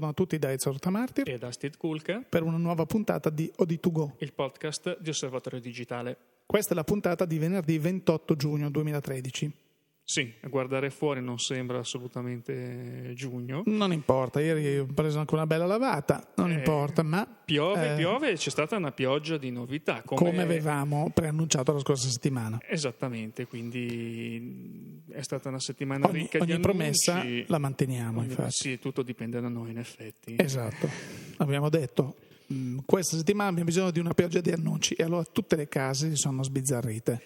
Buongiorno a tutti da Ezio Rotamartir e da Steve Kulka per una nuova puntata di OD2Go, il podcast di Osservatorio Digitale. Questa è la puntata di venerdì 28 giugno 2013. Sì, a guardare fuori non sembra assolutamente giugno. Non importa, ieri ho preso anche una bella lavata, non Eh, importa, ma Piove, eh, piove, c'è stata una pioggia di novità. Come, come avevamo preannunciato la scorsa settimana. Esattamente, quindi è stata una settimana Ogni, ricca di ogni annunci. promessa la manteniamo, Ogni- infatti. Sì, tutto dipende da noi in effetti. Esatto, abbiamo detto, mh, questa settimana abbiamo bisogno di una pioggia di annunci e allora tutte le case si sono sbizzarrite.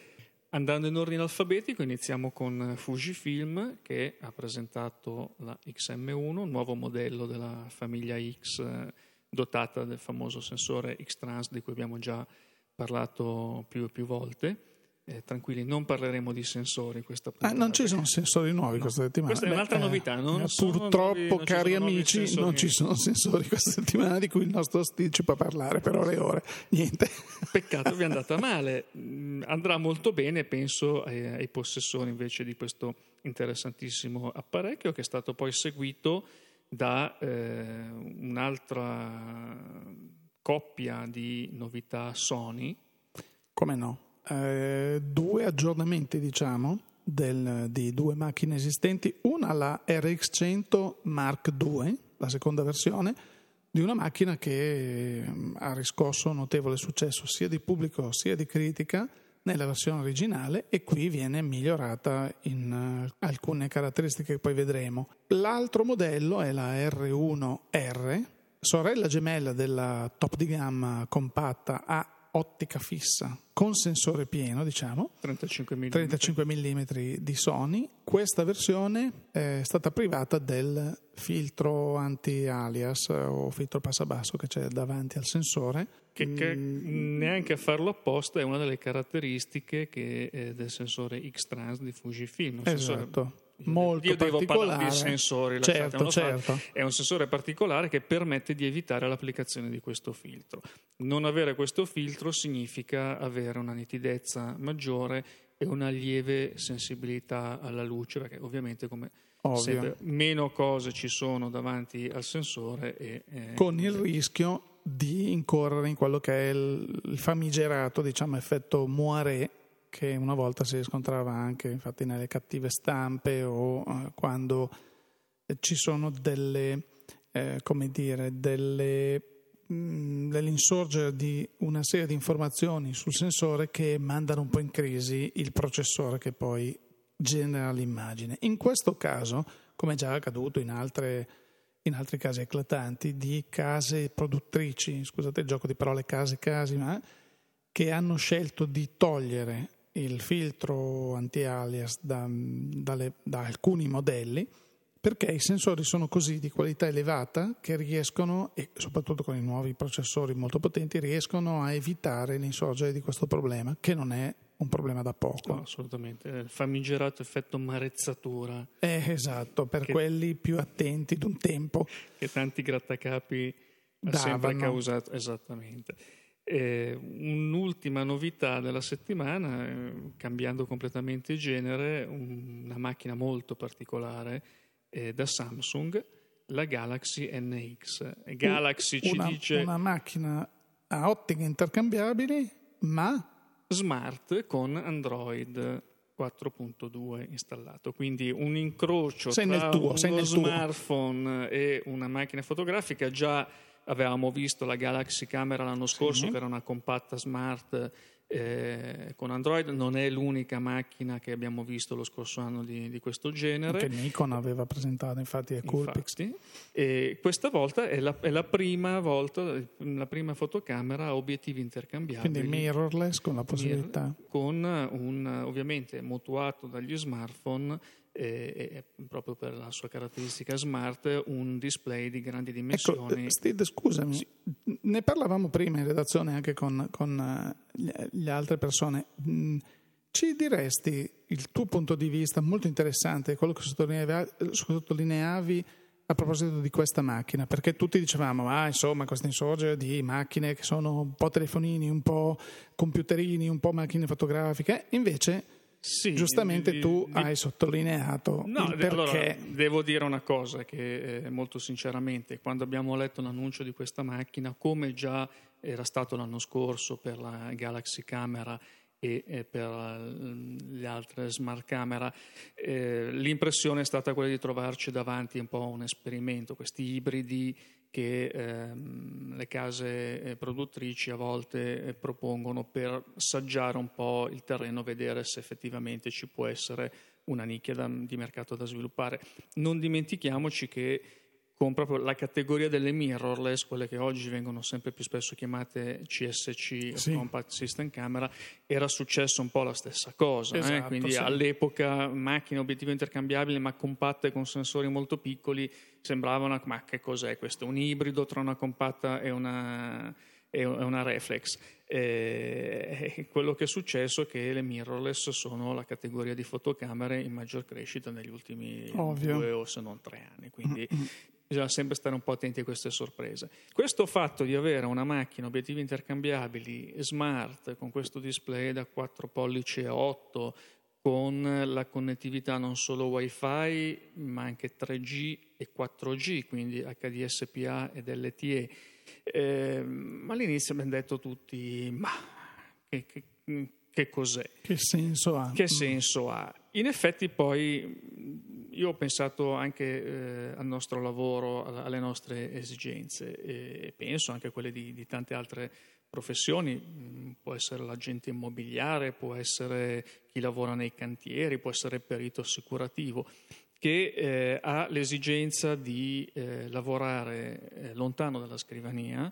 Andando in ordine alfabetico, iniziamo con Fujifilm che ha presentato la XM1, un nuovo modello della famiglia X eh, dotata del famoso sensore X-Trans di cui abbiamo già parlato più e più volte. Eh, tranquilli, non parleremo di sensori questa Ah, puntata. non ci sono sensori nuovi questa settimana. Questa è un'altra novità, non eh, purtroppo, nuovi- non cari amici, non ci sono sensori questa settimana di cui il nostro ci può parlare per ore e ore. Niente. Peccato vi è andata male. Mm, Andrà molto bene, penso, ai, ai possessori invece di questo interessantissimo apparecchio che è stato poi seguito da eh, un'altra coppia di novità Sony. Come no? Eh, due aggiornamenti, diciamo, del- di due macchine esistenti. Una la RX100 Mark II, la seconda versione, di una macchina che eh, ha riscosso notevole successo sia di pubblico sia di critica nella versione originale e qui viene migliorata in eh, alcune caratteristiche che poi vedremo. L'altro modello è la R1R, sorella gemella della top di gamma compatta a ottica fissa con sensore pieno, diciamo, 35 mm. 35 mm di Sony. Questa versione è stata privata del filtro anti-alias o filtro passabasso che c'è davanti al sensore. Che, che Mm, neanche a farlo apposta è una delle caratteristiche che, eh, del sensore X-Trans di Fujifilm. Sensore- esatto, Io- molto io devo parlare di sensori, certo, certo. È un sensore particolare che permette di evitare l'applicazione di questo filtro. Non avere questo filtro significa avere una nitidezza maggiore e una lieve sensibilità alla luce, perché ovviamente come sempre meno cose ci sono davanti al sensore e eh, con il rischio di incorrere in quello che è il, il famigerato diciamo, effetto moiré che una volta si riscontrava anche infatti nelle cattive stampe o eh, quando ci sono delle eh, come dire delle mh, dell'insorgere di una serie di informazioni sul sensore che mandano un po' in crisi il processore che poi genera l'immagine. In questo caso, come già accaduto in altre in altri casi eclatanti di case produttrici, scusate il gioco di parole case casi, ma che hanno scelto di togliere il filtro anti-alias da, dalle- da alcuni modelli perché i sensori sono così di qualità elevata che riescono, e soprattutto con i nuovi processori molto potenti, riescono a evitare l'insorgere di questo problema, che non è un problema da poco. no, assolutamente il famigerato effetto marezzatura Eh, esatto, per Che- quelli più attenti d'un tempo. che tanti grattacapi ha Davano. sempre causato esattamente. Eh, un'ultima novità della settimana, eh, cambiando completamente genere, un- una macchina molto particolare eh, da Samsung, la Galaxy NX. E Galaxy ci una, dice una macchina a ottiche intercambiabili, ma smart con Android 4.2 installato, quindi un incrocio Sei tra tuo, uno nel tuo. smartphone e una macchina fotografica. Già avevamo visto la Galaxy Camera l'anno scorso, che era una compatta smart eh, con Android. Non è l'unica macchina che abbiamo visto lo scorso anno di, di questo genere. che Nikon aveva presentato, infatti, è Coolpix. Infatti, e questa volta è la, è la prima volta, la prima fotocamera a obiettivi intercambiabili Quindi mirrorless con la possibilità. con un ovviamente mutuato dagli smartphone e, e proprio per la sua caratteristica smart un display di grandi Ecco, dimensioni eh, Steve, scusami, ne parlavamo prima in redazione anche con, con, eh, gli- le altre persone. Mm, Ci diresti il tuo punto di vista molto interessante, quello che sottolineavi, a proposito di questa macchina, perché tutti dicevamo, ah, insomma, questo insorgere di macchine che sono un po' telefonini, un po' computerini, un po' macchine fotografiche, invece Sì, Giustamente di, tu di, hai sottolineato no, il perché. Allora, devo dire una cosa che eh, molto sinceramente, quando abbiamo letto l'annuncio di questa macchina, come già era stato l'anno scorso per la Galaxy Camera e, per le altre smart camera, eh, l'impressione è stata quella di trovarci davanti un po' a un esperimento, questi ibridi che ehm, le case eh, produttrici a volte eh, propongono per assaggiare un po' il terreno, vedere se effettivamente ci può essere una nicchia di mercato da sviluppare. Non dimentichiamoci che con proprio la categoria delle mirrorless, quelle che oggi vengono sempre più spesso chiamate CSC, sì. Compact System Camera, era successo un po' la stessa cosa. Eh? Esatto, eh? Quindi sì. all'epoca macchine obiettivo intercambiabile ma compatte con sensori molto piccoli sembravano, ma che cos'è questo? Un ibrido tra una compatta e una, e una reflex. E quello che è successo è che le mirrorless sono la categoria di fotocamere in maggior crescita negli ultimi Ovvio. due o se non tre anni. Quindi bisogna sempre stare un po' attenti a queste sorprese. Questo fatto di avere una macchina, obiettivi intercambiabili, smart, con questo display da 4 pollici e 8, con la connettività non solo wifi ma anche 3G e 4G, quindi HDSPA ed LTE. Eh, all'inizio abbiamo detto tutti, ma che, che, che cos'è? Che senso ha? Che senso ha? In effetti poi io ho pensato anche eh, al nostro lavoro, alle nostre esigenze e penso anche a quelle di, di tante altre professioni, mm, può essere l'agente immobiliare, può essere chi lavora nei cantieri, può essere perito assicurativo, che eh, ha l'esigenza di eh, lavorare eh, lontano dalla scrivania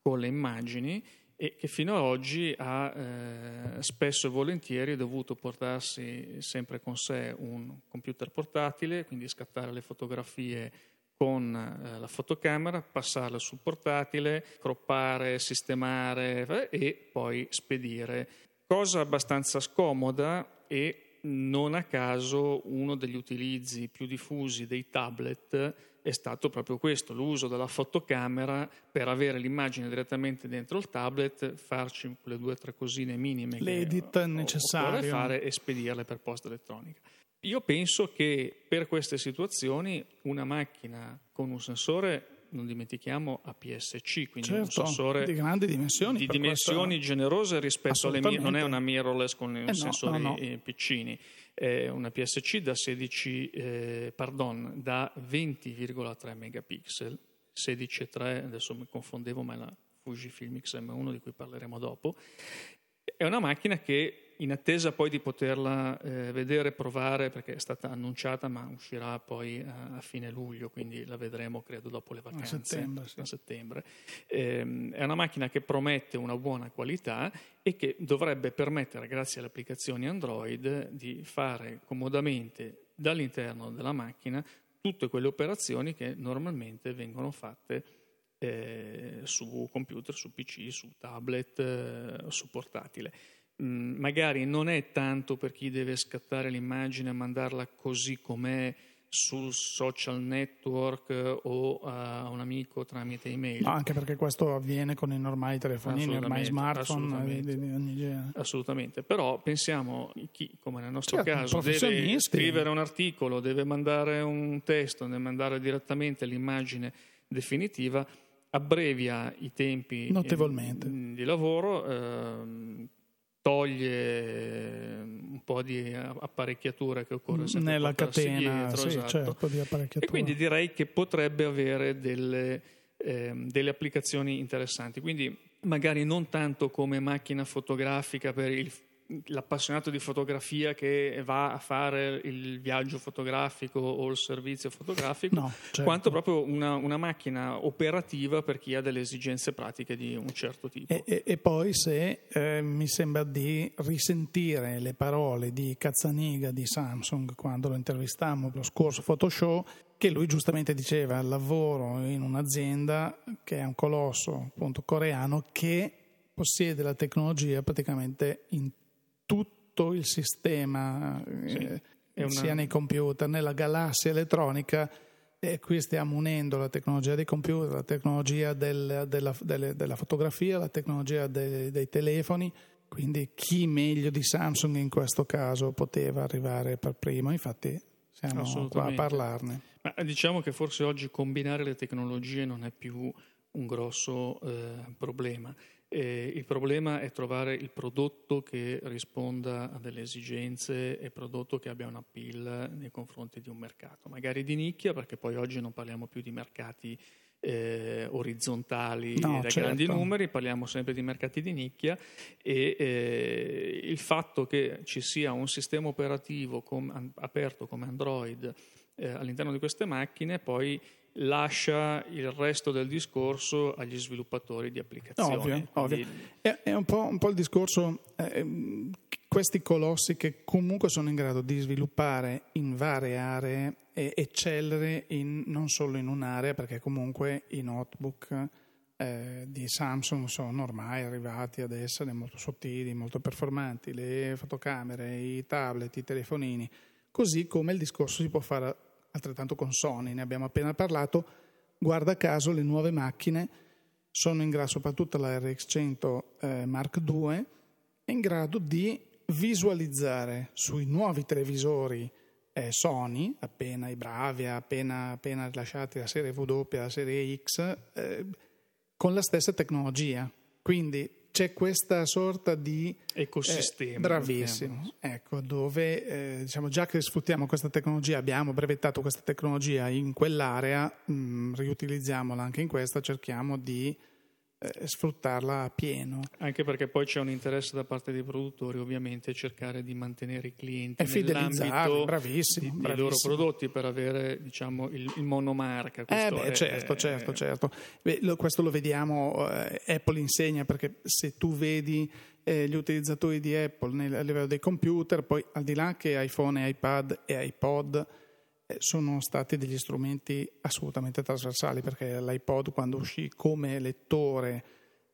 con le immagini e che fino ad oggi ha eh, spesso e volentieri dovuto portarsi sempre con sé un computer portatile, quindi scattare le fotografie con eh, la fotocamera, passarle sul portatile, croppare, sistemare eh, e poi spedire. Cosa abbastanza scomoda e non a caso uno degli utilizzi più diffusi dei tablet è stato proprio questo, l'uso della fotocamera per avere l'immagine direttamente dentro il tablet, farci quelle due o tre cosine minime L'edit che necessario fare e spedirle per posta elettronica. Io penso che per queste situazioni una macchina con un sensore non dimentichiamo APS-C, quindi certo, un sensore di grandi dimensioni, di dimensioni questo... generose rispetto alle mir- non è una mirrorless con eh sensori no, no. piccini, è una PSC da 16, eh, pardon, da 20,3 megapixel, 16,3, adesso mi confondevo, ma è la Fujifilm X-M1 di cui parleremo dopo. È una macchina che in attesa poi di poterla eh, vedere e provare, perché è stata annunciata ma uscirà poi a, a, fine luglio, quindi la vedremo credo dopo le vacanze, a settembre. Sì. A settembre. Eh, è una macchina che promette una buona qualità e che dovrebbe permettere, grazie alle applicazioni Android, di fare comodamente dall'interno della macchina tutte quelle operazioni che normalmente vengono fatte eh, su computer, su PC, su tablet, eh, su portatile. Mm, magari non è tanto per chi deve scattare l'immagine e mandarla così com'è sul social network o a un amico tramite email. No, anche perché questo avviene con i normali telefonini, ormai smartphone assolutamente, di, ogni genere. Assolutamente, però pensiamo chi, come nel nostro certo, caso, deve scrivere un articolo, deve mandare un testo, deve mandare direttamente l'immagine definitiva, abbrevia i tempi di, di lavoro. Eh, toglie un po' di apparecchiatura che occorre sempre nella catena dietro, sì, esatto. certo, di e quindi direi che potrebbe avere delle, eh, delle applicazioni interessanti quindi magari non tanto come macchina fotografica per il l'appassionato di fotografia che va a fare il viaggio fotografico o il servizio fotografico, no, certo. quanto proprio una, una, macchina operativa per chi ha delle esigenze pratiche di un certo tipo. E, e, e poi se eh, mi sembra di risentire le parole di Cazzaniga di Samsung quando lo intervistammo lo scorso Photoshop, che lui giustamente diceva lavoro in un'azienda che è un colosso appunto coreano che possiede la tecnologia praticamente in tutto il sistema, sì, eh, una... sia nei computer, nella galassia elettronica. E qui stiamo unendo la tecnologia dei computer, la tecnologia del, della, delle, della, fotografia, la tecnologia dei, dei telefoni quindi chi meglio di Samsung in questo caso poteva arrivare per primo, infatti siamo qua a parlarne. Ma diciamo che forse oggi combinare le tecnologie non è più un grosso eh, problema. Eh, il problema è trovare il prodotto che risponda a delle esigenze e prodotto che abbia un appeal nei confronti di un mercato, magari di nicchia, perché poi oggi non parliamo più di mercati eh, orizzontali no, da certo. grandi numeri, parliamo sempre di mercati di nicchia e eh, il fatto che ci sia un sistema operativo com- aperto come Android eh, all'interno di queste macchine poi lascia il resto del discorso agli sviluppatori di applicazioni. Ovvio, ovvio. È, è un, po', un, po', il discorso, eh, questi colossi che comunque sono in grado di sviluppare in varie aree e eccellere in, non solo in un'area, perché comunque i notebook eh, di Samsung sono ormai arrivati ad essere molto sottili, molto performanti, le fotocamere, i tablet, i telefonini, così come il discorso si può fare altrettanto con Sony, ne abbiamo appena parlato, guarda caso le nuove macchine sono in grado, soprattutto la RX100 eh, Mark II, è in grado di visualizzare sui nuovi televisori eh, Sony, appena i Bravia, appena, appena rilasciati la serie W, la serie X, eh, con la stessa tecnologia. Quindi c'è questa sorta di ecosistema. Eh, bravissimo, ecco, dove eh, diciamo già che sfruttiamo questa tecnologia, abbiamo brevettato questa tecnologia in quell'area, mh, mm, riutilizziamola anche in questa, cerchiamo di eh, sfruttarla a pieno. Anche perché poi c'è un interesse da parte dei produttori ovviamente cercare di mantenere i clienti e fidelizzarli, bravissimo, di, bravissimo. dei loro prodotti per avere diciamo, il, il monomarca. Eh beh, è, certo, è, certo, certo. Beh, lo, questo lo vediamo, eh, Apple insegna perché se tu vedi eh, gli utilizzatori di Apple nel, a livello dei computer, poi al di là che iPhone, iPad e iPod sono stati degli strumenti assolutamente trasversali perché l'iPod quando uscì come lettore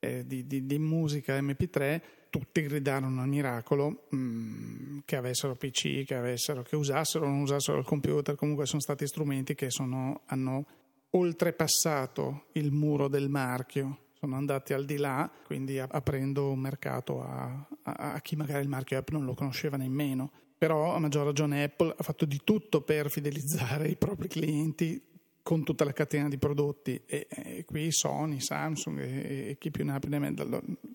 eh, di, di, di, musica MP3 tutti gridarono al miracolo mh, mm, che avessero PC, che, avessero, che usassero o non usassero il computer, comunque sono stati strumenti che sono, hanno oltrepassato il muro del marchio. Sono andati al di là, quindi aprendo un mercato a, a, a, chi magari il marchio Apple non lo conosceva nemmeno però a maggior ragione Apple ha fatto di tutto per fidelizzare i propri clienti con tutta la catena di prodotti e, e qui Sony, Samsung e, e, chi più ne ha più ne metta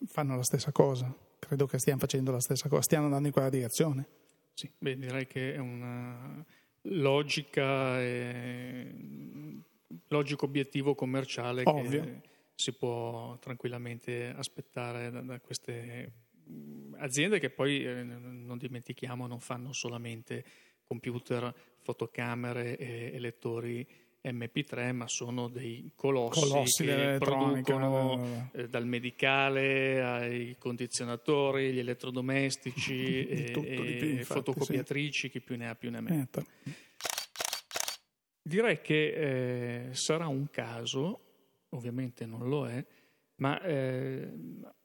fanno la stessa cosa. Credo che stiamo facendo la stessa cosa, stiamo andando in quella direzione. Sì, beh, direi che è una logica e logico obiettivo commerciale Ovvio. che si può tranquillamente aspettare da, da queste aziende che poi, eh, non dimentichiamo, non fanno solamente computer, fotocamere e, e lettori MP3, ma sono dei colossi, colossi che producono eh, dal medicale ai condizionatori, gli elettrodomestici e, tutto, e più, infatti, fotocopiatrici, sì. chi più ne ha più ne metta. Direi che eh, sarà un caso, ovviamente non lo è, ma eh,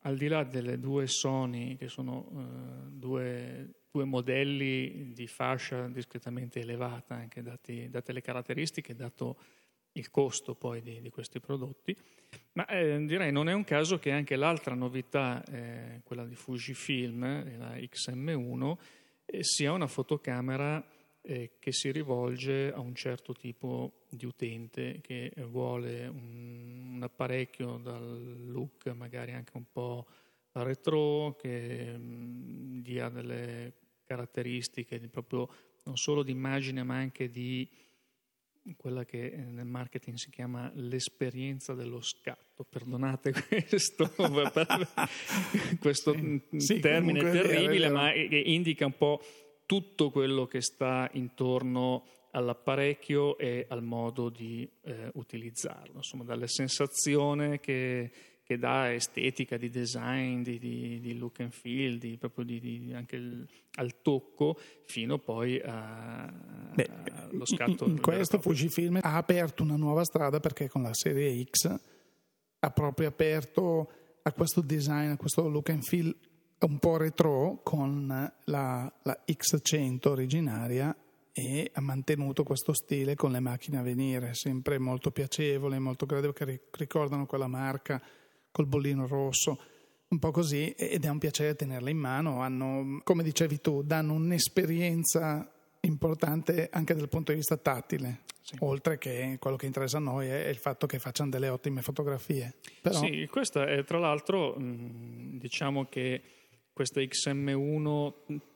al di là delle due Sony, che sono eh, due, due, modelli di fascia discretamente elevata, anche dati, date le caratteristiche, dato il costo poi di, di questi prodotti, ma eh, direi non è un caso che anche l'altra novità, eh, quella di Fujifilm, la XM1, eh, sia una fotocamera eh, che si rivolge a un certo tipo di utente che vuole un, un apparecchio dal look magari anche un po' retro, che mh, mm, dia delle caratteristiche di proprio non solo di immagine ma anche di quella che nel marketing si chiama l'esperienza dello scatto. Perdonate questo, questo sì, termine terribile, ma che indica un po' tutto quello che sta intorno all'apparecchio e al modo di eh, utilizzarlo, insomma dalle sensazioni che, che, dà estetica, di design, di, di, di look and feel, di, proprio di, anche il, al tocco, fino poi allo scatto. In, in questo Fujifilm ha aperto una nuova strada perché con la serie X ha proprio aperto a questo design, a questo look and feel un po' retro con la, la X100 originaria e ha mantenuto questo stile con le macchine a venire, sempre molto piacevole, molto gradevole, che ricordano quella marca col bollino rosso. un po' così ed è un piacere tenerla in mano. Hanno, come dicevi tu, danno un'esperienza importante anche dal punto di vista tattile. Sì. Oltre che quello che interessa a noi è il fatto che facciano delle ottime fotografie. Però... Sì, questa è tra l'altro, diciamo che questa XM1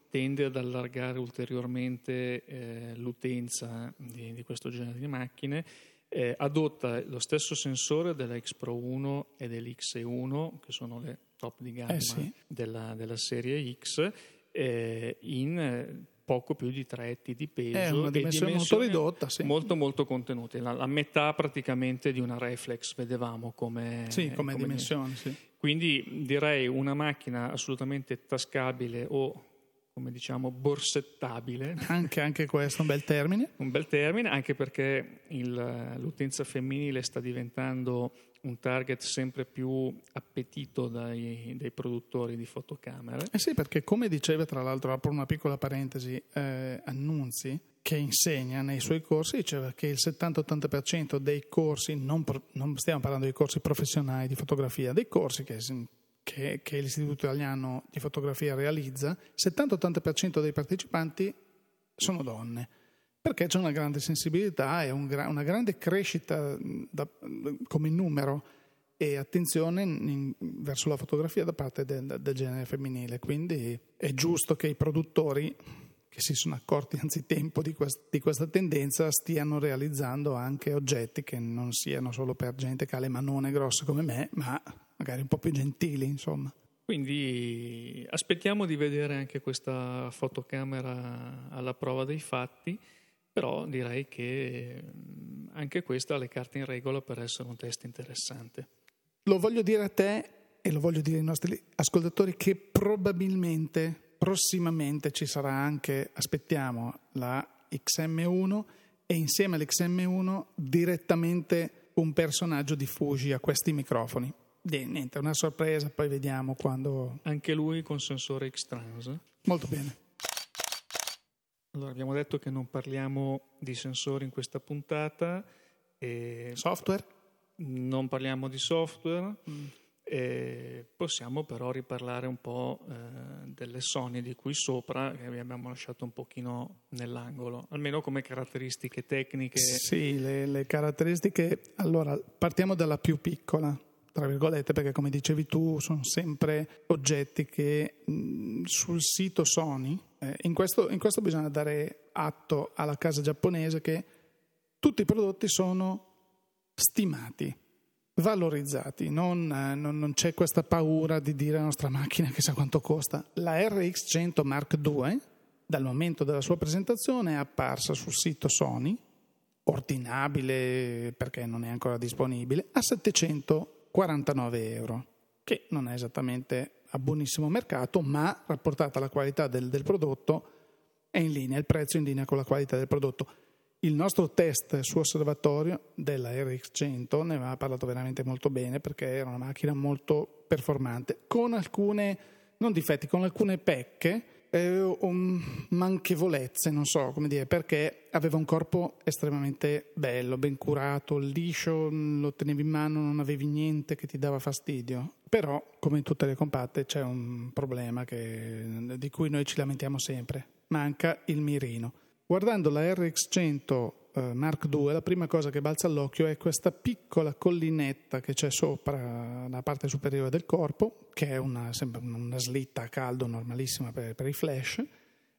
tende ad allargare ulteriormente eh, l'utenza di, di, questo genere di macchine. Eh, adotta lo stesso sensore della X Pro 1 e dell'X1, che sono le top di gamma eh sì. della, della, serie X, eh, in poco più di 3 etti di peso. È una dimensione molto ridotta, sì. Molto molto contenute, la, la, metà praticamente di una reflex vedevamo come, sì, come, come dimensione. Sì. Quindi direi una macchina assolutamente tascabile o come diciamo borsettabile. Anche, anche, questo è un bel termine. un bel termine, anche perché il, l'utenza femminile sta diventando un target sempre più appetito dai, dai, produttori di fotocamere. Eh sì, perché come diceva tra l'altro, apro una piccola parentesi, eh, Annunzi, che insegna nei suoi corsi, diceva che il 70-80% dei corsi, non, non, stiamo parlando di corsi professionali di fotografia, dei corsi che, che, che l'Istituto Italiano di Fotografia realizza, il 70-80% dei partecipanti sono donne perché c'è una grande sensibilità e un gra- una grande crescita da, come numero e attenzione in, verso la fotografia da parte del, del, genere femminile. Quindi è giusto che i produttori, che si sono accorti anzitempo di, quest- di questa tendenza, stiano realizzando anche oggetti che non siano solo per gente che ha le manone grosse come me, ma magari un po' più gentili, insomma. Quindi aspettiamo di vedere anche questa fotocamera alla prova dei fatti però direi che mm, anche questa ha le carte in regola per essere un test interessante. Lo voglio dire a te e lo voglio dire ai nostri ascoltatori che probabilmente prossimamente ci sarà anche, aspettiamo, la XM1 e insieme all'XM1 direttamente un personaggio di Fuji a questi microfoni. Niente, una sorpresa, poi vediamo quando... Anche lui con sensore X-Trans. Molto bene. Allora, abbiamo detto che non parliamo di sensori in questa puntata. E software? Non parliamo di software. Mm. Possiamo però riparlare un po' eh, delle Sony di cui sopra, che abbiamo lasciato un pochino nell'angolo, almeno come caratteristiche tecniche. Sì, le, le caratteristiche. Allora, partiamo dalla più piccola tra virgolette, perché come dicevi tu sono sempre oggetti che mh, sul sito Sony, eh, in, questo, in, questo, bisogna dare atto alla casa giapponese che tutti i prodotti sono stimati, valorizzati, non, eh, non, non c'è questa paura di dire alla nostra macchina chissà quanto costa. La RX100 Mark II, dal momento della sua presentazione, è apparsa sul sito Sony, ordinabile perché non è ancora disponibile, a 700 49 euro, che non è esattamente a buonissimo mercato, ma rapportata alla qualità del, del prodotto è in linea, il prezzo è in linea con la qualità del prodotto. Il nostro test su osservatorio della RX100 ne aveva parlato veramente molto bene perché era una macchina molto performante, con alcune, non difetti, con alcune pecche eh, um, manchevolezze, non so come dire, perché aveva un corpo estremamente bello, ben curato, liscio, lo tenevi in mano, non avevi niente che ti dava fastidio. Però, come in tutte le compatte, c'è un problema che, di cui noi ci lamentiamo sempre. Manca il mirino. Guardando la RX100 eh, Mark II, la prima cosa che balza all'occhio è questa piccola collinetta che c'è sopra la parte superiore del corpo, che è una, una slitta a caldo normalissima per, per, i flash,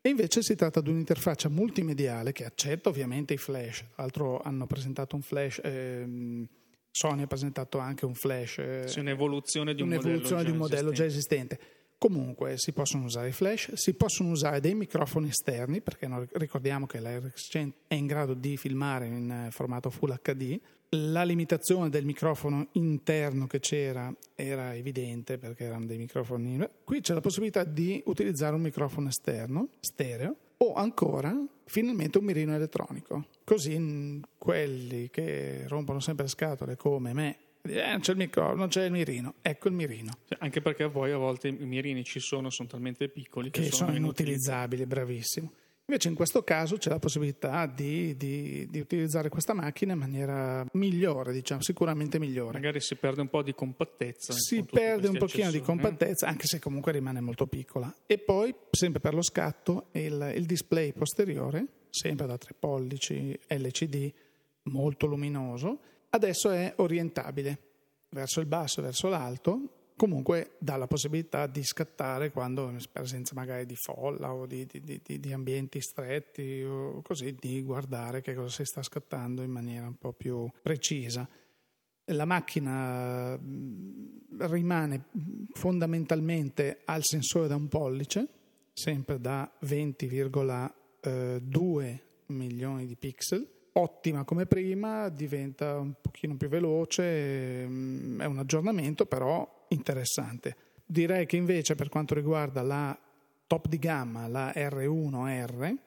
e invece si tratta di un'interfaccia multimediale che accetta ovviamente i flash. Tra l'altro hanno presentato un flash. Ehm, Sony ha presentato anche un flash. Eh, sì, un'evoluzione di un un'evoluzione modello, di un modello già esistente. Comunque si possono usare i flash, si possono usare dei microfoni esterni, perché ricordiamo che la RX100 è in grado di filmare in eh, formato Full HD. La limitazione del microfono interno che c'era era evidente perché erano dei microfoni. Qui c'è la possibilità di utilizzare un microfono esterno, stereo, o ancora finalmente un mirino elettronico. Così quelli che rompono sempre le scatole come me eh, non c'è il microfono, non c'è il mirino. Ecco il mirino. Anche perché poi a volte i mirini ci sono, sono talmente piccoli che, che sono, sono inutilizzabili, bravissimo. Invece in questo caso c'è la possibilità di, di, di, utilizzare questa macchina in maniera migliore, diciamo, sicuramente migliore. Magari si perde un po' di compattezza. Si perde un pochino di compattezza, anche se comunque rimane molto piccola. E poi, sempre per lo scatto, il, il display posteriore, sempre da 3 pollici LCD, molto luminoso, adesso è orientabile verso il basso verso l'alto, comunque dà la possibilità di scattare quando in presenza magari di folla o di, di, di, di, ambienti stretti o così, di guardare che cosa si sta scattando in maniera un po' più precisa. La macchina rimane fondamentalmente al sensore da un pollice, sempre da 20,2 milioni di pixel, ottima come prima, diventa un pochino più veloce, è un aggiornamento però interessante. Direi che invece per quanto riguarda la top di gamma, la R1R,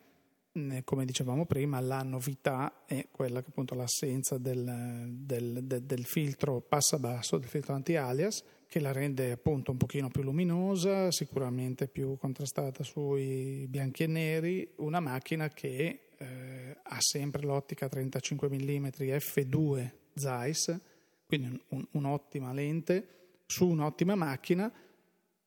come dicevamo prima, la novità è quella che appunto l'assenza del, del, del, del filtro passa basso, del filtro anti-alias, che la rende appunto un pochino più luminosa, sicuramente più contrastata sui bianchi e neri, una macchina che eh, ha sempre l'ottica 35 mm f2 Zeiss, quindi un, un'ottima lente su un'ottima macchina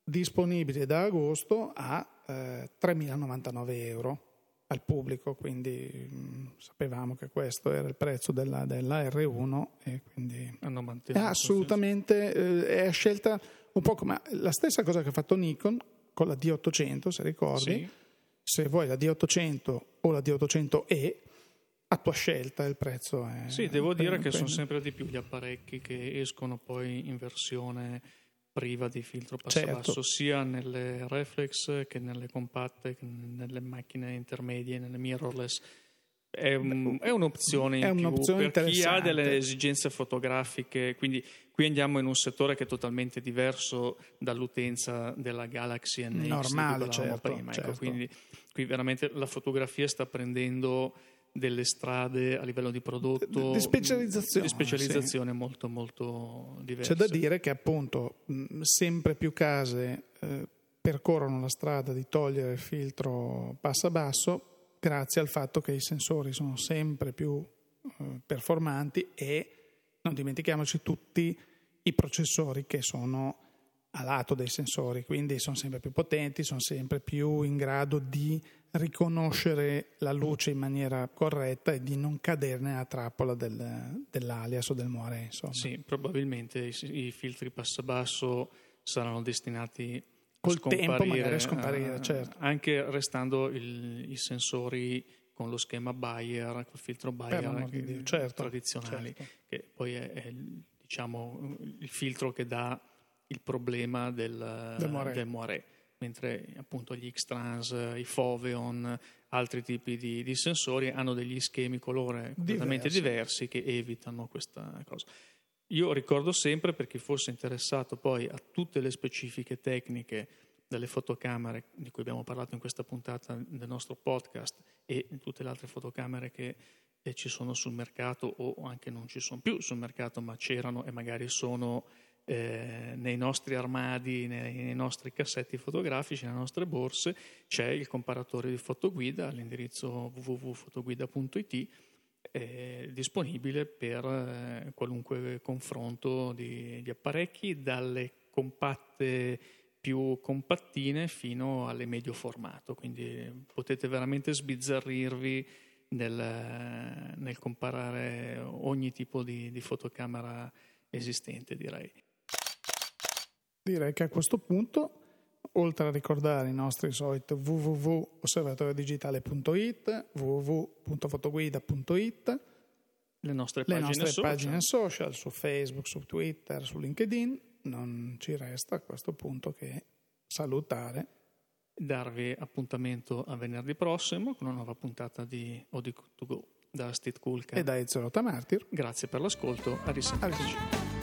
disponibile da agosto a eh, 3.099 euro al pubblico, quindi mh, mm, sapevamo che questo era il prezzo della, della R1 e quindi hanno mantenuto. È assolutamente eh, è scelta un po' come la stessa cosa che ha fatto Nikon con la D800, se ricordi. Sì. Se vuoi la D800 o la D800E, a tua scelta il prezzo è... Sì, devo dire che sono sempre di più gli apparecchi che escono poi in versione priva di filtro passabasso, certo. sia nelle reflex che nelle compatte, che nelle macchine intermedie, nelle mirrorless. È, un, è un'opzione in è un'opzione per chi ha delle esigenze fotografiche, quindi qui andiamo in un settore che è totalmente diverso dall'utenza della Galaxy NX Normale, certo, prima. Ecco, certo. Ecco, quindi qui veramente la fotografia sta prendendo delle strade a livello di prodotto di specializzazione, di specializzazione sì. molto molto diverse. C'è da dire che appunto sempre più case eh, percorrono la strada di togliere il filtro passa basso grazie al fatto che i sensori sono sempre più eh, performanti e non dimentichiamoci tutti i processori che sono a lato dei sensori, quindi sono sempre più potenti, sono sempre più in grado di riconoscere la luce in maniera corretta e di non cadere nella trappola del, dell'alias o del moire. Insomma. Sì, probabilmente i, i filtri passabasso saranno destinati col a scomparire, tempo magari a scomparire, uh, certo. Anche restando il, i sensori con lo schema Bayer, col filtro Bayer che, certo, tradizionali, certo. che poi è, è diciamo, il filtro che dà il problema del, del moire. Del moire mentre appunto gli X-Trans, i Foveon, altri tipi di, di sensori hanno degli schemi colore completamente diversi. diversi che evitano questa cosa. Io ricordo sempre per chi fosse interessato poi a tutte le specifiche tecniche delle fotocamere di cui abbiamo parlato in questa puntata del nostro podcast e di tutte le altre fotocamere che eh, ci sono sul mercato o anche non ci sono più sul mercato ma c'erano e magari sono eh, nei nostri armadi, nei, nei, nostri cassetti fotografici, nelle nostre borse, c'è il comparatore di fotoguida all'indirizzo www.fotoguida.it eh, disponibile per eh, qualunque confronto di, di apparecchi, dalle compatte più compattine fino alle medio formato, quindi potete veramente sbizzarrirvi nel, nel comparare ogni tipo di, di fotocamera esistente, direi. Direi che a questo punto, oltre a ricordare i nostri soliti www.osservatoriodigitale.it, www.fotoguida.it, le nostre, le pagine, nostre social. pagine social su Facebook, su Twitter, su LinkedIn, non ci resta a questo punto che salutare. Darvi appuntamento a venerdì prossimo con una nuova puntata di Odi 2 Go da Steve Kulka e da Ezio Martir. Grazie per l'ascolto, a risentirci.